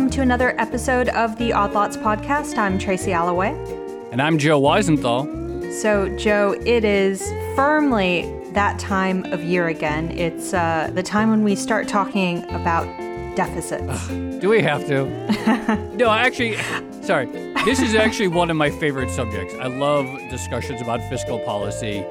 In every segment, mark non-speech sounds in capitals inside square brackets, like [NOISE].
welcome to another episode of the Odd Lots podcast. I'm Tracy Alloway. And I'm Joe Weisenthal. So, Joe, it is firmly that time of year again. It's uh, the time when we start talking about deficits. Do we have to? [LAUGHS] no, actually, sorry. This is actually one of my favorite subjects. I love discussions about fiscal policy.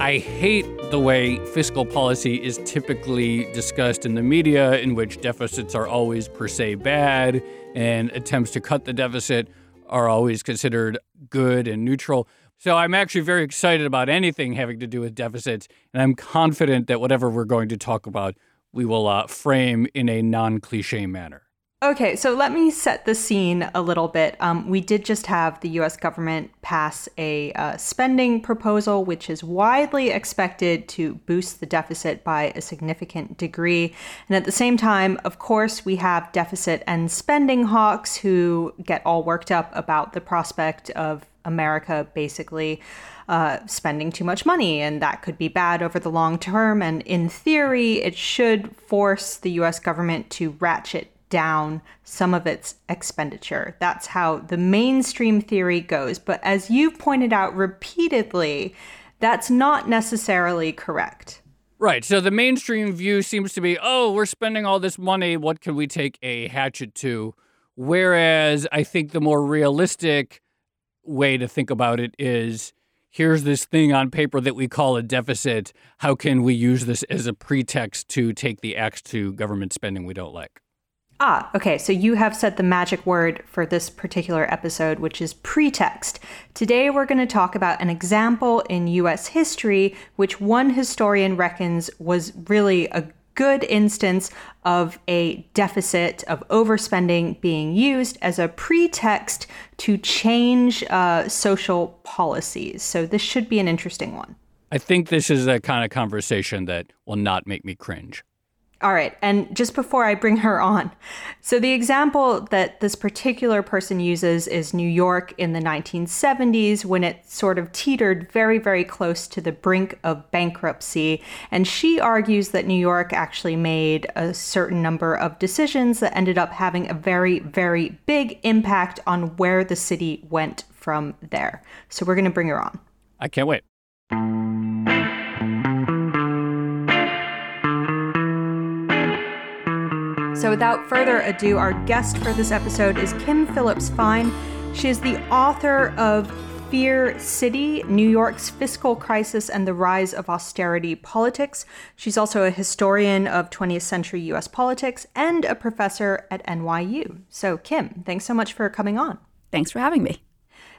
I hate the way fiscal policy is typically discussed in the media, in which deficits are always per se bad and attempts to cut the deficit are always considered good and neutral. So I'm actually very excited about anything having to do with deficits, and I'm confident that whatever we're going to talk about, we will uh, frame in a non cliche manner. Okay, so let me set the scene a little bit. Um, we did just have the US government pass a uh, spending proposal, which is widely expected to boost the deficit by a significant degree. And at the same time, of course, we have deficit and spending hawks who get all worked up about the prospect of America basically. Uh, spending too much money, and that could be bad over the long term. And in theory, it should force the US government to ratchet down some of its expenditure. That's how the mainstream theory goes. But as you've pointed out repeatedly, that's not necessarily correct. Right. So the mainstream view seems to be, oh, we're spending all this money. What can we take a hatchet to? Whereas I think the more realistic way to think about it is here's this thing on paper that we call a deficit. How can we use this as a pretext to take the axe to government spending we don't like? Ah, okay. So you have said the magic word for this particular episode, which is pretext. Today we're going to talk about an example in US history, which one historian reckons was really a good instance of a deficit of overspending being used as a pretext to change uh, social policies. So this should be an interesting one. I think this is a kind of conversation that will not make me cringe. All right. And just before I bring her on, so the example that this particular person uses is New York in the 1970s when it sort of teetered very, very close to the brink of bankruptcy. And she argues that New York actually made a certain number of decisions that ended up having a very, very big impact on where the city went from there. So we're going to bring her on. I can't wait. So, without further ado, our guest for this episode is Kim Phillips-Fein. She is the author of Fear City New York's Fiscal Crisis and the Rise of Austerity Politics. She's also a historian of 20th century US politics and a professor at NYU. So, Kim, thanks so much for coming on. Thanks for having me.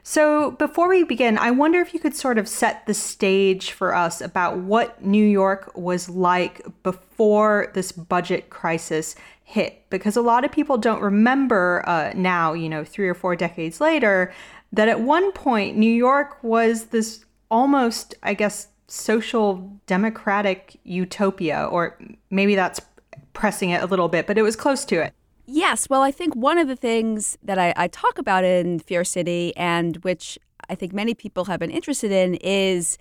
So, before we begin, I wonder if you could sort of set the stage for us about what New York was like before this budget crisis hit because a lot of people don't remember uh, now, you know, three or four decades later, that at one point New York was this almost, I guess, social democratic utopia, or maybe that's pressing it a little bit, but it was close to it. Yes. Well, I think one of the things that I, I talk about in Fear City, and which I think many people have been interested in, is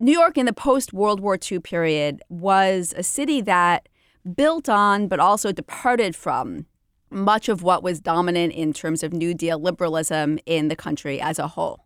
New York in the post World War II period was a city that built on but also departed from much of what was dominant in terms of New Deal liberalism in the country as a whole.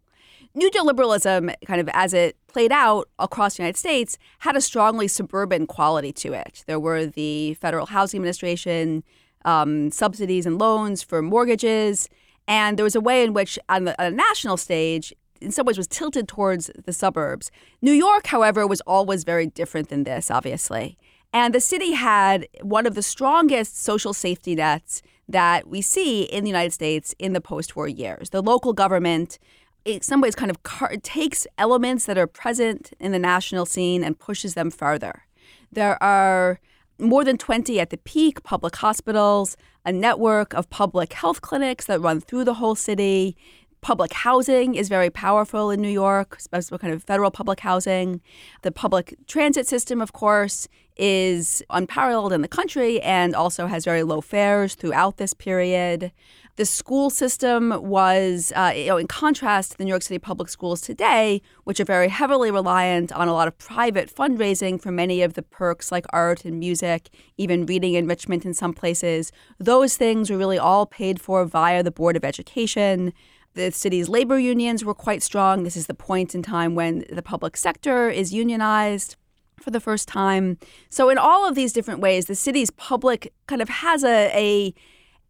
New Deal liberalism, kind of as it played out across the United States, had a strongly suburban quality to it. There were the Federal Housing Administration um, subsidies and loans for mortgages, and there was a way in which, on, the, on a national stage, in some ways was tilted towards the suburbs. New York, however, was always very different than this, obviously. And the city had one of the strongest social safety nets that we see in the United States in the post war years. The local government, in some ways, kind of car- takes elements that are present in the national scene and pushes them further. There are more than 20 at the peak public hospitals, a network of public health clinics that run through the whole city. Public housing is very powerful in New York, especially kind of federal public housing. The public transit system, of course, is unparalleled in the country and also has very low fares throughout this period. The school system was, uh, you know, in contrast to the New York City public schools today, which are very heavily reliant on a lot of private fundraising for many of the perks like art and music, even reading enrichment in some places. Those things were really all paid for via the Board of Education. The city's labor unions were quite strong. This is the point in time when the public sector is unionized for the first time. So in all of these different ways, the city's public kind of has a, a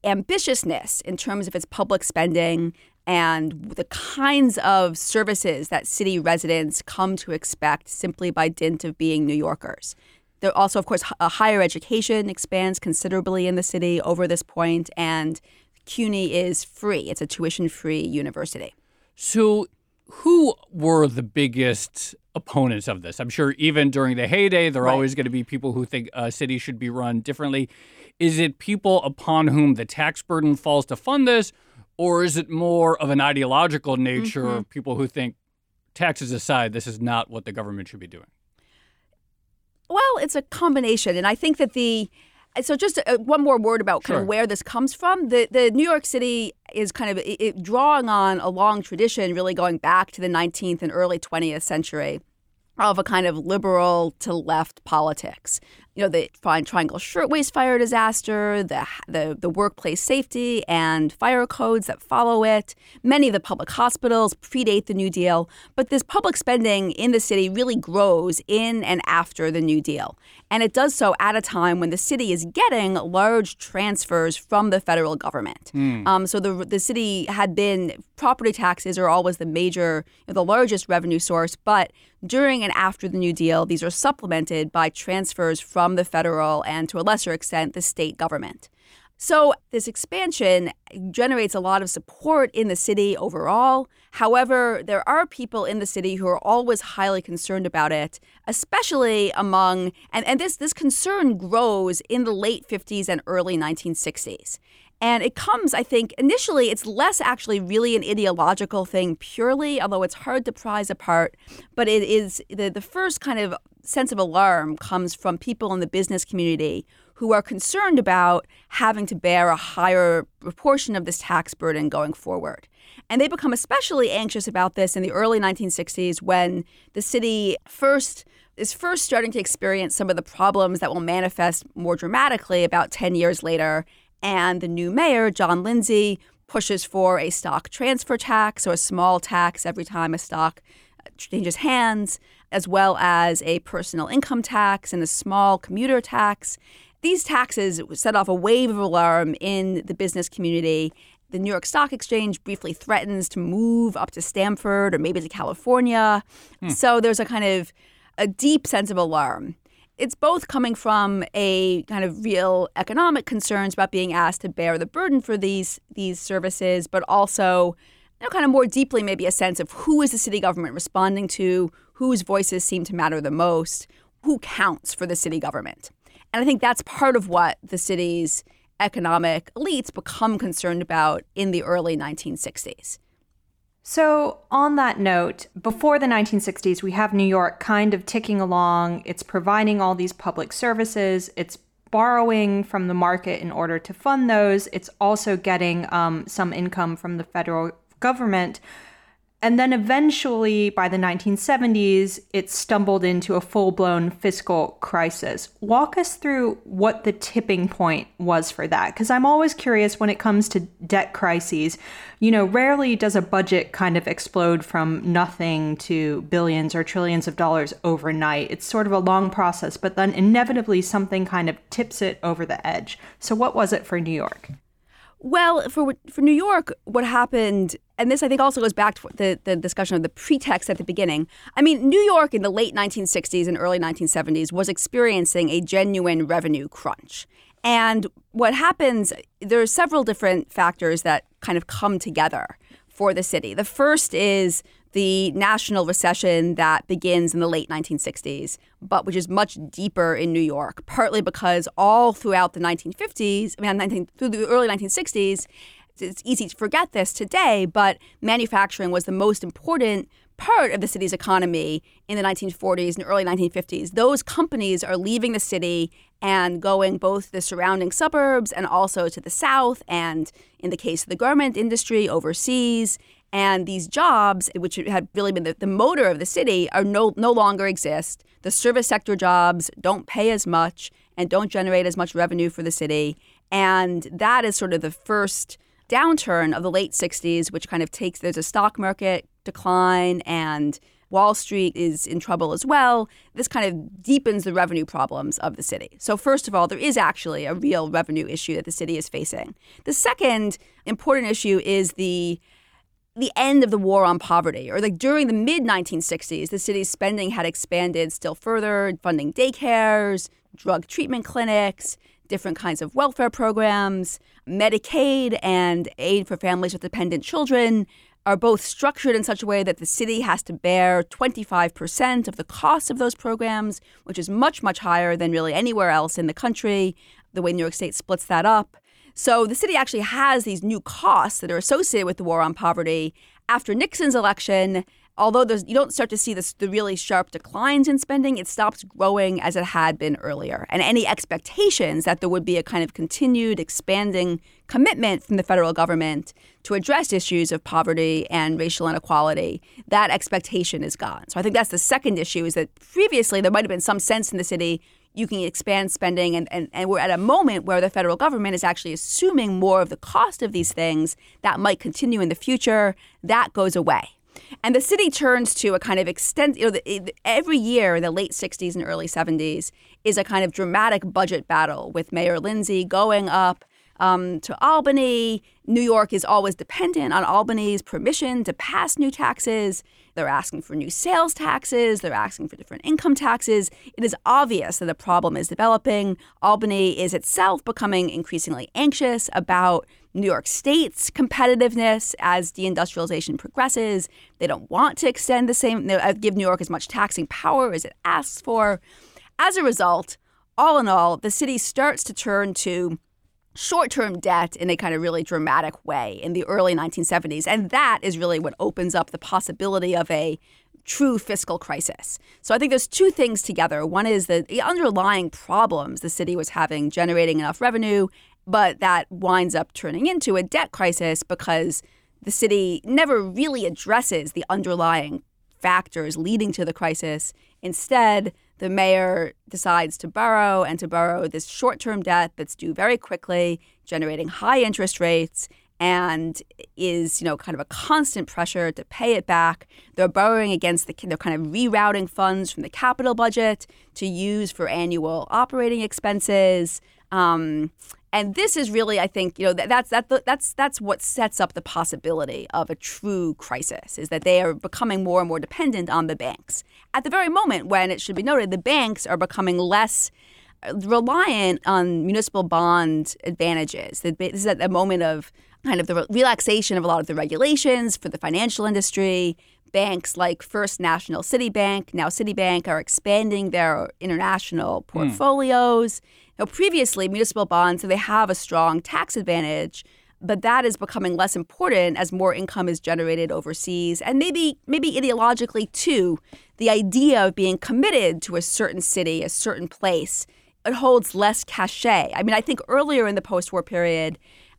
ambitiousness in terms of its public spending and the kinds of services that city residents come to expect simply by dint of being New Yorkers. There also, of course, higher education expands considerably in the city over this point, and CUNY is free. It's a tuition-free university. So, who were the biggest opponents of this? I'm sure even during the heyday, there are right. always going to be people who think a city should be run differently. Is it people upon whom the tax burden falls to fund this, or is it more of an ideological nature mm-hmm. of people who think, taxes aside, this is not what the government should be doing? Well, it's a combination. And I think that the so just uh, one more word about kind sure. of where this comes from. The the New York City is kind of it, it, drawing on a long tradition, really going back to the 19th and early 20th century, of a kind of liberal to left politics you know, the Triangle Shirtwaist Fire disaster, the, the, the workplace safety and fire codes that follow it. Many of the public hospitals predate the New Deal, but this public spending in the city really grows in and after the New Deal. And it does so at a time when the city is getting large transfers from the federal government. Mm. Um, so the, the city had been, property taxes are always the major, you know, the largest revenue source, but during and after the New Deal, these are supplemented by transfers from the federal and to a lesser extent the state government. So, this expansion generates a lot of support in the city overall. However, there are people in the city who are always highly concerned about it, especially among, and, and this, this concern grows in the late 50s and early 1960s. And it comes, I think, initially, it's less actually really an ideological thing purely, although it's hard to prize apart. But it is the, the first kind of sense of alarm comes from people in the business community who are concerned about having to bear a higher proportion of this tax burden going forward. And they become especially anxious about this in the early 1960s when the city first is first starting to experience some of the problems that will manifest more dramatically about 10 years later and the new mayor, John Lindsay, pushes for a stock transfer tax or a small tax every time a stock changes hands, as well as a personal income tax and a small commuter tax. These taxes set off a wave of alarm in the business community. The New York Stock Exchange briefly threatens to move up to Stamford or maybe to California. Hmm. So there's a kind of a deep sense of alarm it's both coming from a kind of real economic concerns about being asked to bear the burden for these these services, but also you know, kind of more deeply maybe a sense of who is the city government responding to, whose voices seem to matter the most, who counts for the city government. And I think that's part of what the city's economic elites become concerned about in the early 1960s. So, on that note, before the 1960s, we have New York kind of ticking along. It's providing all these public services, it's borrowing from the market in order to fund those, it's also getting um, some income from the federal government. And then eventually, by the 1970s, it stumbled into a full blown fiscal crisis. Walk us through what the tipping point was for that. Because I'm always curious when it comes to debt crises. You know, rarely does a budget kind of explode from nothing to billions or trillions of dollars overnight. It's sort of a long process, but then inevitably something kind of tips it over the edge. So, what was it for New York? Well, for for New York, what happened, and this I think also goes back to the, the discussion of the pretext at the beginning. I mean, New York in the late 1960s and early 1970s was experiencing a genuine revenue crunch. And what happens, there are several different factors that kind of come together for the city. The first is the national recession that begins in the late 1960s, but which is much deeper in New York, partly because all throughout the 1950s, I mean, 19, through the early 1960s, it's easy to forget this today, but manufacturing was the most important part of the city's economy in the 1940s and early 1950s. Those companies are leaving the city and going both to the surrounding suburbs and also to the south, and in the case of the garment industry, overseas. And these jobs, which had really been the, the motor of the city, are no, no longer exist. The service sector jobs don't pay as much and don't generate as much revenue for the city. And that is sort of the first downturn of the late 60s, which kind of takes, there's a stock market decline and Wall Street is in trouble as well. This kind of deepens the revenue problems of the city. So, first of all, there is actually a real revenue issue that the city is facing. The second important issue is the the end of the war on poverty, or like during the mid 1960s, the city's spending had expanded still further, funding daycares, drug treatment clinics, different kinds of welfare programs, Medicaid, and aid for families with dependent children are both structured in such a way that the city has to bear 25% of the cost of those programs, which is much, much higher than really anywhere else in the country, the way New York State splits that up. So the city actually has these new costs that are associated with the war on poverty. After Nixon's election, although you don't start to see this, the really sharp declines in spending, it stops growing as it had been earlier. And any expectations that there would be a kind of continued expanding commitment from the federal government to address issues of poverty and racial inequality, that expectation is gone. So I think that's the second issue is that previously there might have been some sense in the city you can expand spending and, and, and we're at a moment where the federal government is actually assuming more of the cost of these things that might continue in the future. That goes away. And the city turns to a kind of extent, you know, the, every year in the late 60s and early 70s is a kind of dramatic budget battle with Mayor Lindsay going up um, to Albany. New York is always dependent on Albany's permission to pass new taxes. They're asking for new sales taxes. They're asking for different income taxes. It is obvious that a problem is developing. Albany is itself becoming increasingly anxious about New York State's competitiveness as deindustrialization progresses. They don't want to extend the same, uh, give New York as much taxing power as it asks for. As a result, all in all, the city starts to turn to short term debt in a kind of really dramatic way in the early 1970s. And that is really what opens up the possibility of a true fiscal crisis. So I think there's two things together. One is the, the underlying problems the city was having generating enough revenue but that winds up turning into a debt crisis because the city never really addresses the underlying factors leading to the crisis. Instead, the mayor decides to borrow and to borrow this short term debt that's due very quickly, generating high interest rates and is, you know, kind of a constant pressure to pay it back. They're borrowing against the, they're kind of rerouting funds from the capital budget to use for annual operating expenses. Um, and this is really, I think, you know, that, that's that, that's that's what sets up the possibility of a true crisis is that they are becoming more and more dependent on the banks. At the very moment when it should be noted, the banks are becoming less uh, reliant on municipal bond advantages. This is at the moment of kind of the relaxation of a lot of the regulations for the financial industry. Banks like First National City Bank, now Citibank, are expanding their international hmm. portfolios. Mm. Now, previously, municipal bonds, so they have a strong tax advantage, but that is becoming less important as more income is generated overseas. And maybe, maybe ideologically, too, the idea of being committed to a certain city, a certain place, it holds less cachet. I mean, I think earlier in the post war period,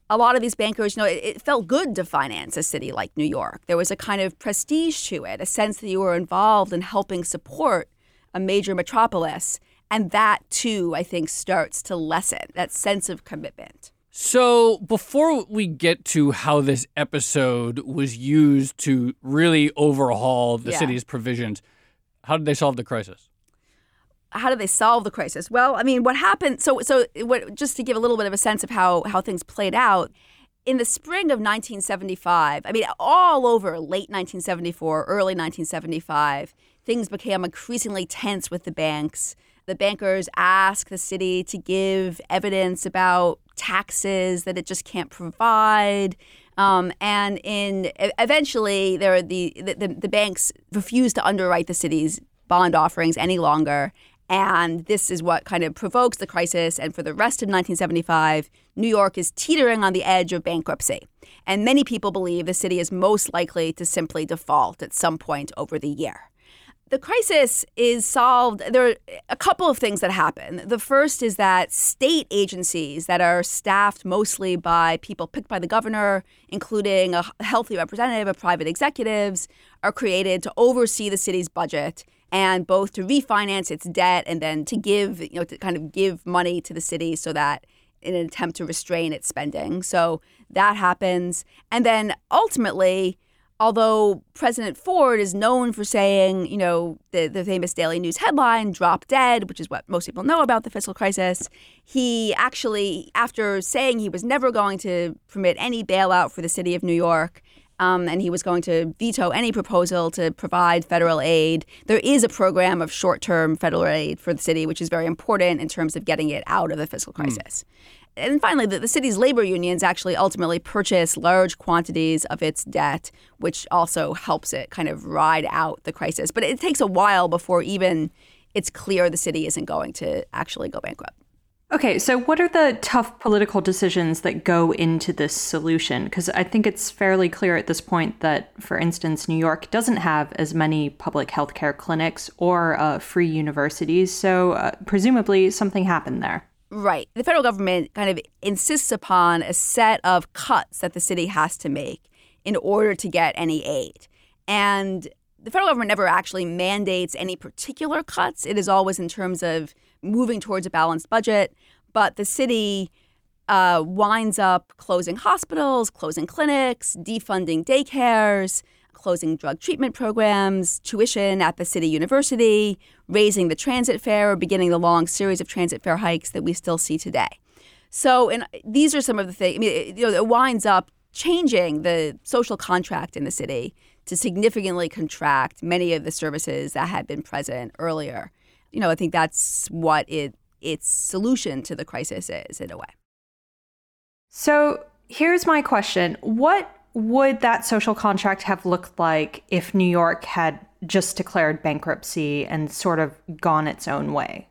a lot of these bankers, you know, it, it, felt good to finance a city like New York. There was a kind of prestige to it, a sense that you were involved in helping support a major metropolis. And that too, I think, starts to lessen that sense of commitment. So, before we get to how this episode was used to really overhaul the yeah. city's provisions, how did they solve the crisis? How do they solve the crisis? Well, I mean, what happened? So, so what, just to give a little bit of a sense of how how things played out, in the spring of 1975, I mean, all over late 1974, early 1975, things became increasingly tense with the banks the bankers ask the city to give evidence about taxes that it just can't provide. Um, and in eventually, there are the, the, the banks refuse to underwrite the city's bond offerings any longer. And this is what kind of provokes the crisis. And for the rest of 1975, New York is teetering on the edge of bankruptcy. And many people believe the city is most likely to simply default at some point over the year. The crisis is solved. There are a couple of things that happen. The first is that state agencies that are staffed mostly by people picked by the governor, including a healthy representative of private executives, are created to oversee the city's budget and both to refinance its debt and then to give, you know, to kind of give money to the city so that in an attempt to restrain its spending. So that happens. And then ultimately, although President Ford is known for saying, you know, the, the famous Daily News headline, drop dead, which is what most people know about the fiscal crisis, he actually, after saying he was never going to permit any bailout for the city of New York, um, and he was going to veto any proposal to provide federal aid. There is a program of short term federal aid for the city, which is very important in terms of getting it out of the fiscal crisis. Mm and finally, the, the, city's labor unions actually ultimately purchase large quantities of its debt, which also helps it kind of ride out the crisis. But it takes a while before even it's clear the city isn't going to actually go bankrupt. Okay, so what are the tough political decisions that go into this solution? Because I think it's fairly clear at this point that, for instance, New York doesn't have as many public health care clinics or uh, free universities, so uh, presumably something happened there. Right. The federal government kind of insists upon a set of cuts that the city has to make in order to get any aid. And the federal government never actually mandates any particular cuts. It is always in terms of moving towards a balanced budget. But the city uh, winds up closing hospitals, closing clinics, defunding daycares, closing drug treatment programs, tuition at the city university, raising the transit fare, or beginning the long series of transit fare hikes that we still see today. So, and these are some of the things. I mean, it, you know, it winds up changing the social contract in the city to significantly contract many of the services that had been present earlier. You know, I think that's what it its solution to the crisis is in a way. So, here's my question. What would that social contract have looked like if New York had just declared bankruptcy and sort of gone its own way?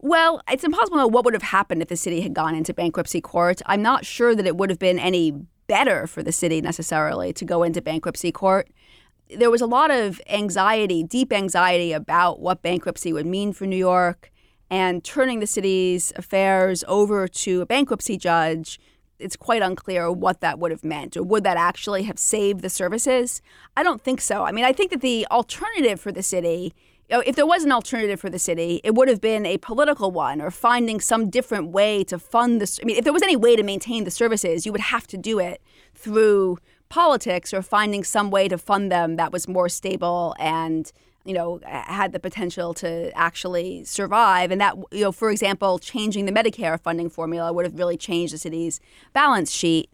Well, it's impossible to know what would have happened if the city had gone into bankruptcy court. I'm not sure that it would have been any better for the city necessarily to go into bankruptcy court. There was a lot of anxiety, deep anxiety about what bankruptcy would mean for New York, and turning the city's affairs over to a bankruptcy judge it's quite unclear what that would have meant or would that actually have saved the services? I don't think so. I mean, I think that the alternative for the city, if there was an alternative for the city, it would have been a political one or finding some different way to fund this. I mean, if there was any way to maintain the services, you would have to do it through politics or finding some way to fund them that was more stable and you know, had the potential to actually survive. And that, you know, for example, changing the Medicare funding formula would have really changed the city's balance sheet.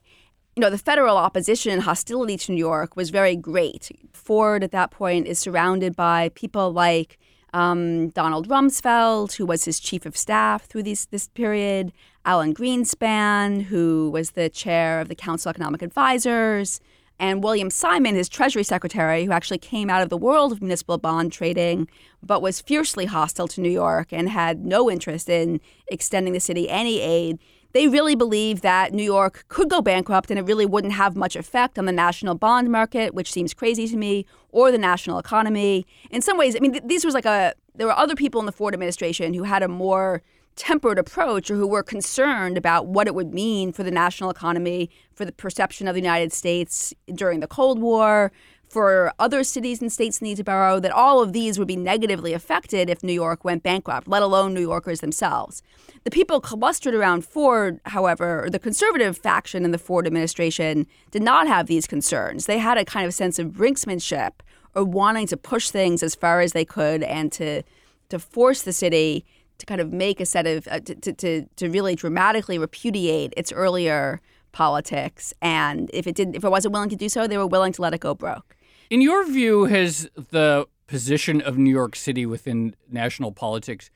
You know, the federal opposition and hostility to New York was very great. Ford at that point is surrounded by people like um, Donald Rumsfeld, who was his chief of staff through these, this period, Alan Greenspan, who was the chair of the Council of Economic Advisors, and William Simon, his Treasury Secretary, who actually came out of the world of municipal bond trading, but was fiercely hostile to New York and had no interest in extending the city any aid. They really believed that New York could go bankrupt and it really wouldn't have much effect on the national bond market, which seems crazy to me, or the national economy. In some ways, I mean, th- these was like a, there were other people in the Ford administration who had a more tempered approach or who were concerned about what it would mean for the national economy, for the perception of the United States during the Cold War, for other cities and states in the borough, that all of these would be negatively affected if New York went bankrupt, let alone New Yorkers themselves. The people clustered around Ford, however, or the conservative faction in the Ford administration, did not have these concerns. They had a kind of sense of brinksmanship or wanting to push things as far as they could and to to force the city to kind of make a set of uh, to, to to really dramatically repudiate its earlier politics and if it didn't if it wasn't willing to do so they were willing to let it go broke in your view has the position of new york city within national politics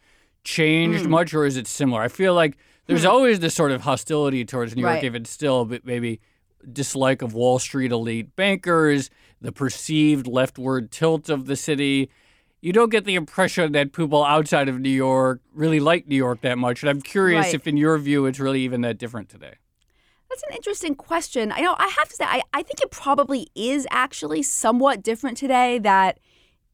changed mm. much or is it similar i feel like there's mm. always this sort of hostility towards new york right. even still but maybe dislike of wall street elite bankers the perceived leftward tilt of the city you don't get the impression that people outside of New York really like New York that much. And I'm curious Right. if, in your view, it's really even that different today. That's an interesting question. I know I have to say I, I think it probably is actually somewhat different today that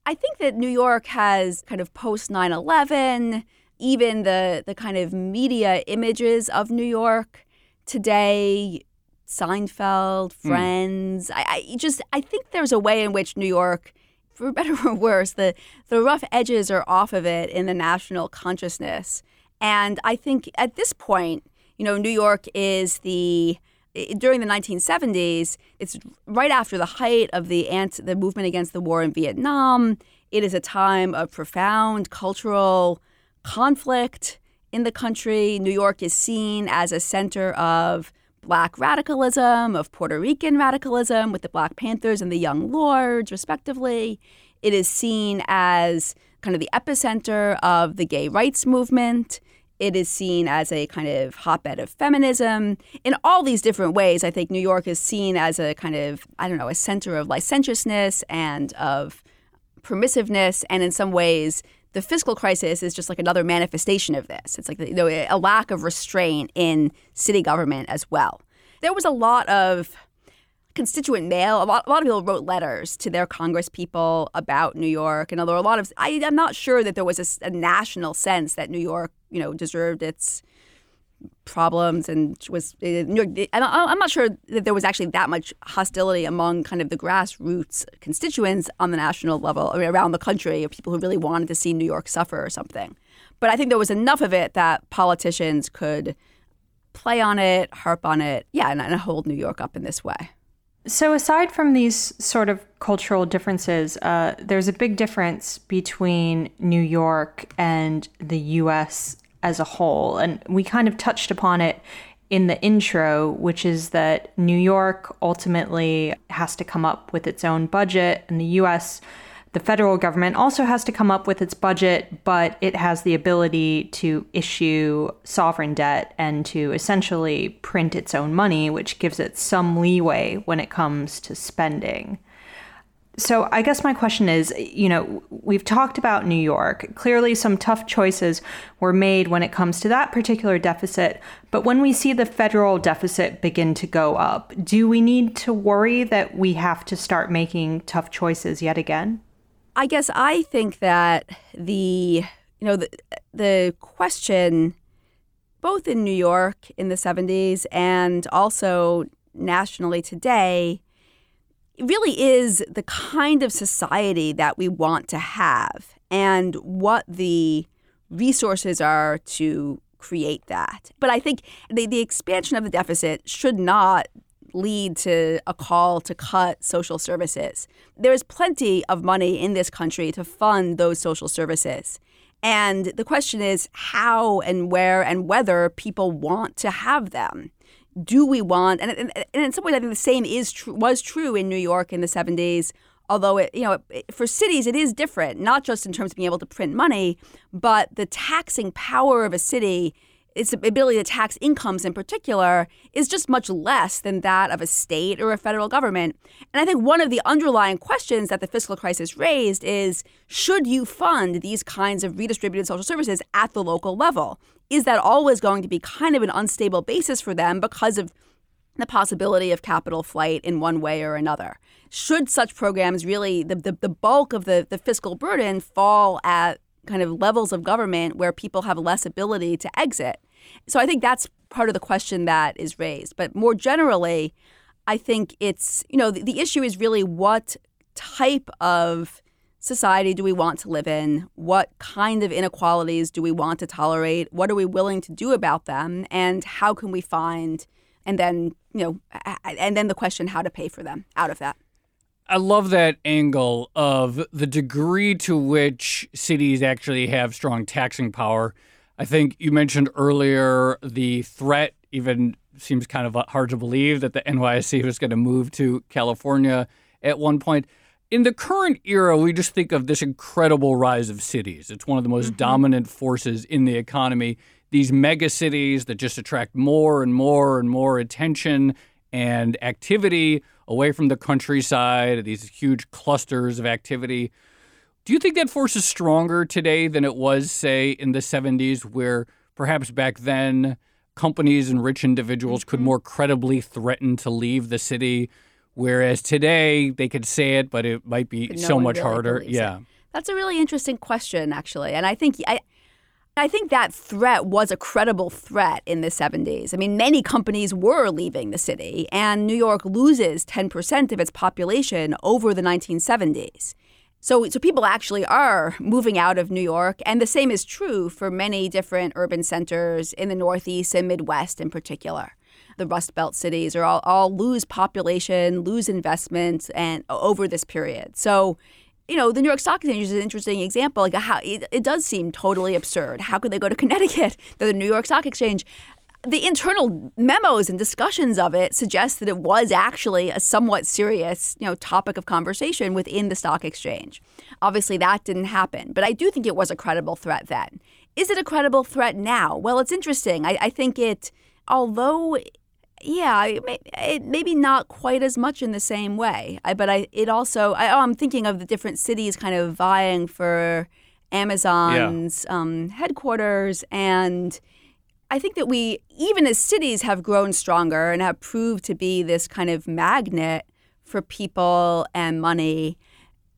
I think that New York has kind of post 9/11 even the the kind of media images of New York today Seinfeld, hmm. Friends. I, I just I think there's a way in which New York for better or [LAUGHS] worse, the the rough edges are off of it in the national consciousness. And I think at this point, you know, New York is the during the 1970s. It's right after the height of the ant the movement against the war in Vietnam. It is a time of profound cultural conflict in the country. New York is seen as a center of black radicalism, of Puerto Rican radicalism with the Black Panthers and the Young Lords, respectively. It is seen as kind of the epicenter of the gay rights movement. It is seen as a kind of hotbed of feminism. In all these different ways, I think New York is seen as a kind of, I don't know, a center of licentiousness and of permissiveness. And in some ways, the fiscal crisis is just like another manifestation of this. It's like you know, a lack of restraint in city government as well. There was a lot of constituent mail. A lot, a lot of people wrote letters to their Congress people about New York, and were a lot of. I, I'm not sure that there was a national sense that New York, you know, deserved its problems and was uh, New York, I'm not sure that there was actually that much hostility among kind of the grassroots constituents on the national level I mean, around the country of people who really wanted to see New York suffer or something. But I think there was enough of it that politicians could play on it, harp on it, yeah, and, and hold New York up in this way. So, aside from these sort of cultural differences, uh, there's a big difference between New York and the US as a whole. And we kind of touched upon it in the intro, which is that New York ultimately has to come up with its own budget, and the US the federal government also has to come up with its budget, but it has the ability to issue sovereign debt and to essentially print its own money, which gives it some leeway when it comes to spending. So, I guess my question is you know, we've talked about New York. Clearly, some tough choices were made when it comes to that particular deficit. But when we see the federal deficit begin to go up, do we need to worry that we have to start making tough choices yet again? I guess I think that the you know the the question both in New York in the 70s and also nationally today really is the kind of society that we want to have and what the resources are to create that. But I think the, the expansion of the deficit should not lead to a call to cut social services. There's plenty of money in this country to fund those social services. And the question is how and where and whether people want to have them. Do we want, and, and, and in some ways, I think the same is true, was true in New York in the 70s. Although it, you know, it, for cities it is different, not just in terms of being able to print money, but the taxing power of a city its ability to tax incomes in particular is just much less than that of a state or a federal government. And I think one of the underlying questions that the fiscal crisis raised is should you fund these kinds of redistributed social services at the local level? Is that always going to be kind of an unstable basis for them because of the possibility of capital flight in one way or another? Should such programs really, the, the, the bulk of the, the fiscal burden fall at kind of levels of government where people have less ability to exit. So I think that's part of the question that is raised. But more generally, I think it's, you know, the, the issue is really what type of society do we want to live in? What kind of inequalities do we want to tolerate? What are we willing to do about them? And how can we find, and then, you know, and then the question how to pay for them out of that. I love that angle of the degree to which cities actually have strong taxing power. I think you mentioned earlier the threat, even seems kind of hard to believe that the NYSE was going to move to California at one point. In the current era, we just think of this incredible rise of cities. It's one of the most mm-hmm. dominant forces in the economy. These mega cities that just attract more and more and more attention and activity away from the countryside, these huge clusters of activity. Do you think that force is stronger today than it was, say, in the 70s, where perhaps back then companies and rich individuals could mm-hmm. more credibly threaten to leave the city? Whereas today they could say it, but it might be no so much really harder. Yeah. It. That's a really interesting question, actually. And I think I, I think that threat was a credible threat in the 70s. I mean, many companies were leaving the city, and New York loses 10% of its population over the 1970s. So, so people actually are moving out of New York, and the same is true for many different urban centers in the Northeast and Midwest in particular. The Rust Belt cities are all, all lose population, lose investment, and over this period. So you know, the New York Stock Exchange is an interesting example. Like how it, it does seem totally absurd. How could they go to [LAUGHS] Connecticut, the New York Stock Exchange? The internal memos and discussions of it suggest that it was actually a somewhat serious, you know, topic of conversation within the stock exchange. Obviously, that didn't happen, but I do think it was a credible threat then. Is it a credible threat now? Well, it's interesting. I, I think it, although yeah, maybe not quite as much in the same way. I, but I, it also, I, oh, I'm thinking of the different cities kind of vying for Amazon's yeah. um, headquarters, and I think that we, even as cities, have grown stronger and have proved to be this kind of magnet for people and money.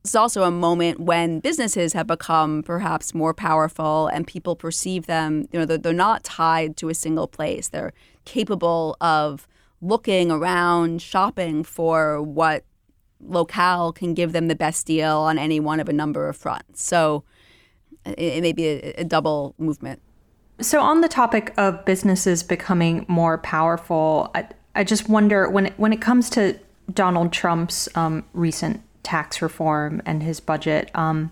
It's also a moment when businesses have become perhaps more powerful and people perceive them, you know, they're, they're not tied to a single place. They're capable of looking around, shopping for what locale can give them the best deal on any one of a number of fronts. So it, it may be a, a double movement. So, on the topic of businesses becoming more powerful, I, I just wonder when it, when it comes to Donald Trump's um, recent tax reform and his budget, um,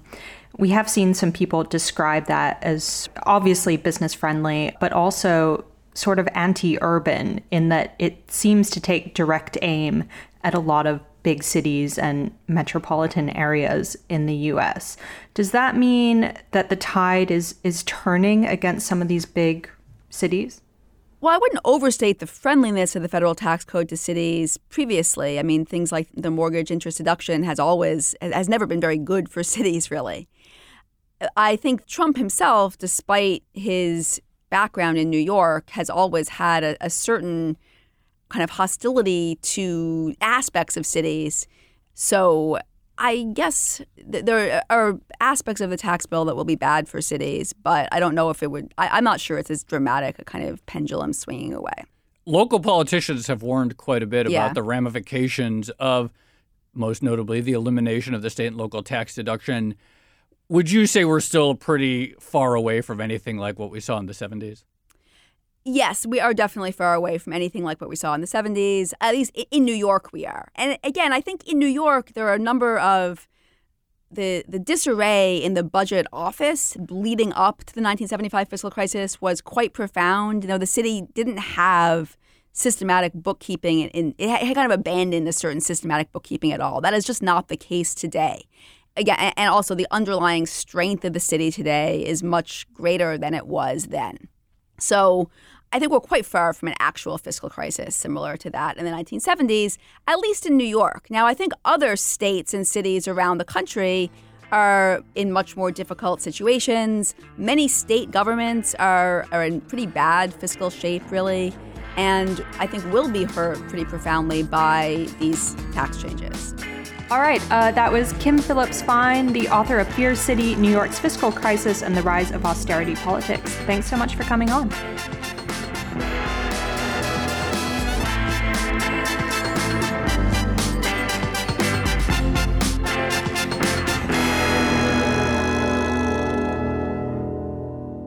we have seen some people describe that as obviously business friendly, but also sort of anti urban in that it seems to take direct aim at a lot of big cities and metropolitan areas in the US. Does that mean that the tide is is turning against some of these big cities? Well, I wouldn't overstate the friendliness of the federal tax code to cities previously. I mean, things like the mortgage interest deduction has always has never been very good for [LAUGHS] cities really. I think Trump himself, despite his background in New York has always had a, a certain kind of hostility to aspects of cities. So I guess th- there are aspects of the tax bill that will be bad for cities, but I don't know if it would. I, am not sure it's as dramatic a kind of pendulum swinging away. Local politicians have warned quite a bit yeah. about the ramifications of, most notably, the elimination of the state and local tax deduction would you say we're still pretty far away from anything like what we saw in the 70s? Yes, we are definitely far away from anything like what we saw in the 70s. At least in New York, we are. And again, I think in New York, there are a number of the, the disarray in the budget office leading up to the 1975 fiscal crisis was quite profound. You know, the city didn't have systematic bookkeeping, and it had kind of abandoned a certain systematic bookkeeping at all. That is just not the case today again, and also the underlying strength of the city today is much greater than it was then. So I think we're quite far from an actual fiscal crisis similar to that in the 1970s, at least in New York. Now, I think other states and cities around the country are in much more difficult situations. Many state governments are, are in pretty bad fiscal shape, really, and I think will be hurt pretty profoundly by these tax changes. All right, uh, that was Kim Phillips-Fein, the author of Fear City, New York's Fiscal Crisis and the Rise of Austerity Politics. Thanks so much for coming on.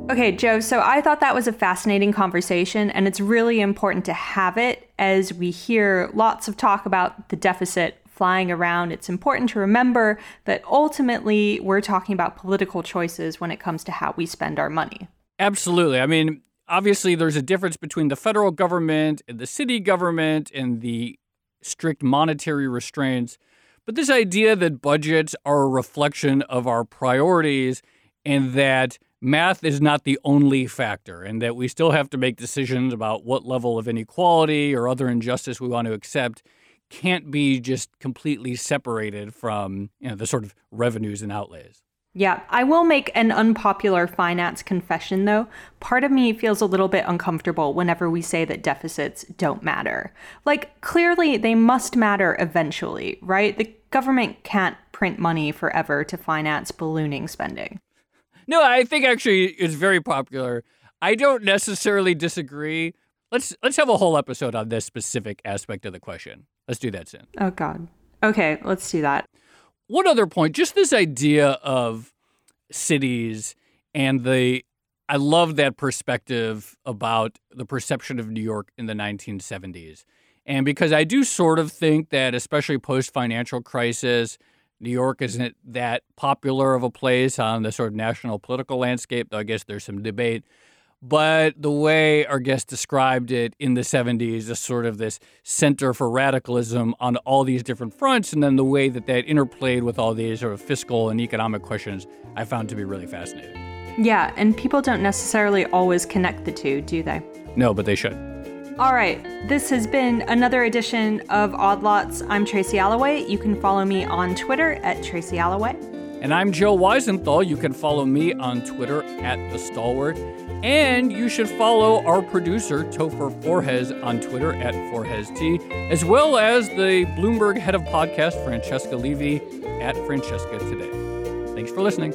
Okay, Joe, so I thought that was a fascinating conversation, and it's really important to have it as we hear lots of talk about the deficit flying around, it's important to remember that ultimately we're talking about political choices when it comes to how we spend our money. Absolutely. I mean, obviously, there's a difference between the federal government and the city government and the strict monetary restraints. But this idea that budgets are a reflection of our priorities and that math is not the only factor, and that we still have to make decisions about what level of inequality or other injustice we want to accept can't be just completely separated from you know the sort of revenues and outlays. Yeah, I will make an unpopular finance confession though. Part of me feels a little bit uncomfortable whenever we say that deficits don't matter. Like, clearly they must matter eventually, right? The government can't print money forever to finance ballooning spending. No, I think actually it's very popular. I don't necessarily disagree. Let's let's have a whole episode on this specific aspect of the question. Let's do that soon. Oh god. Okay, let's do that. One other point, just this idea of cities and the I love that perspective about the perception of New York in the 1970s. And because I do sort of think that, especially post financial crisis, New York isn't that popular of a place on the sort of national political landscape, though I guess there's some debate. But the way our guest described it in the 70s is sort of this center for radicalism on all these different fronts, and then the way that that interplayed with all these sort of fiscal and economic questions, I found to be really fascinating. Yeah, and people don't necessarily always connect the two, do they? No, but they should. All right, this has been another edition of Odd Lots. I'm Tracy Alloway. You can follow me on Twitter at Tracy Alloway. And I'm Joe Weisenthal. You can follow me on Twitter at The Stalwart. And you should follow our producer, Topher Forhecz, on Twitter at ForheczT, as well as the Bloomberg head of podcast, Francesca Levy, at Francesca Today. Thanks for listening.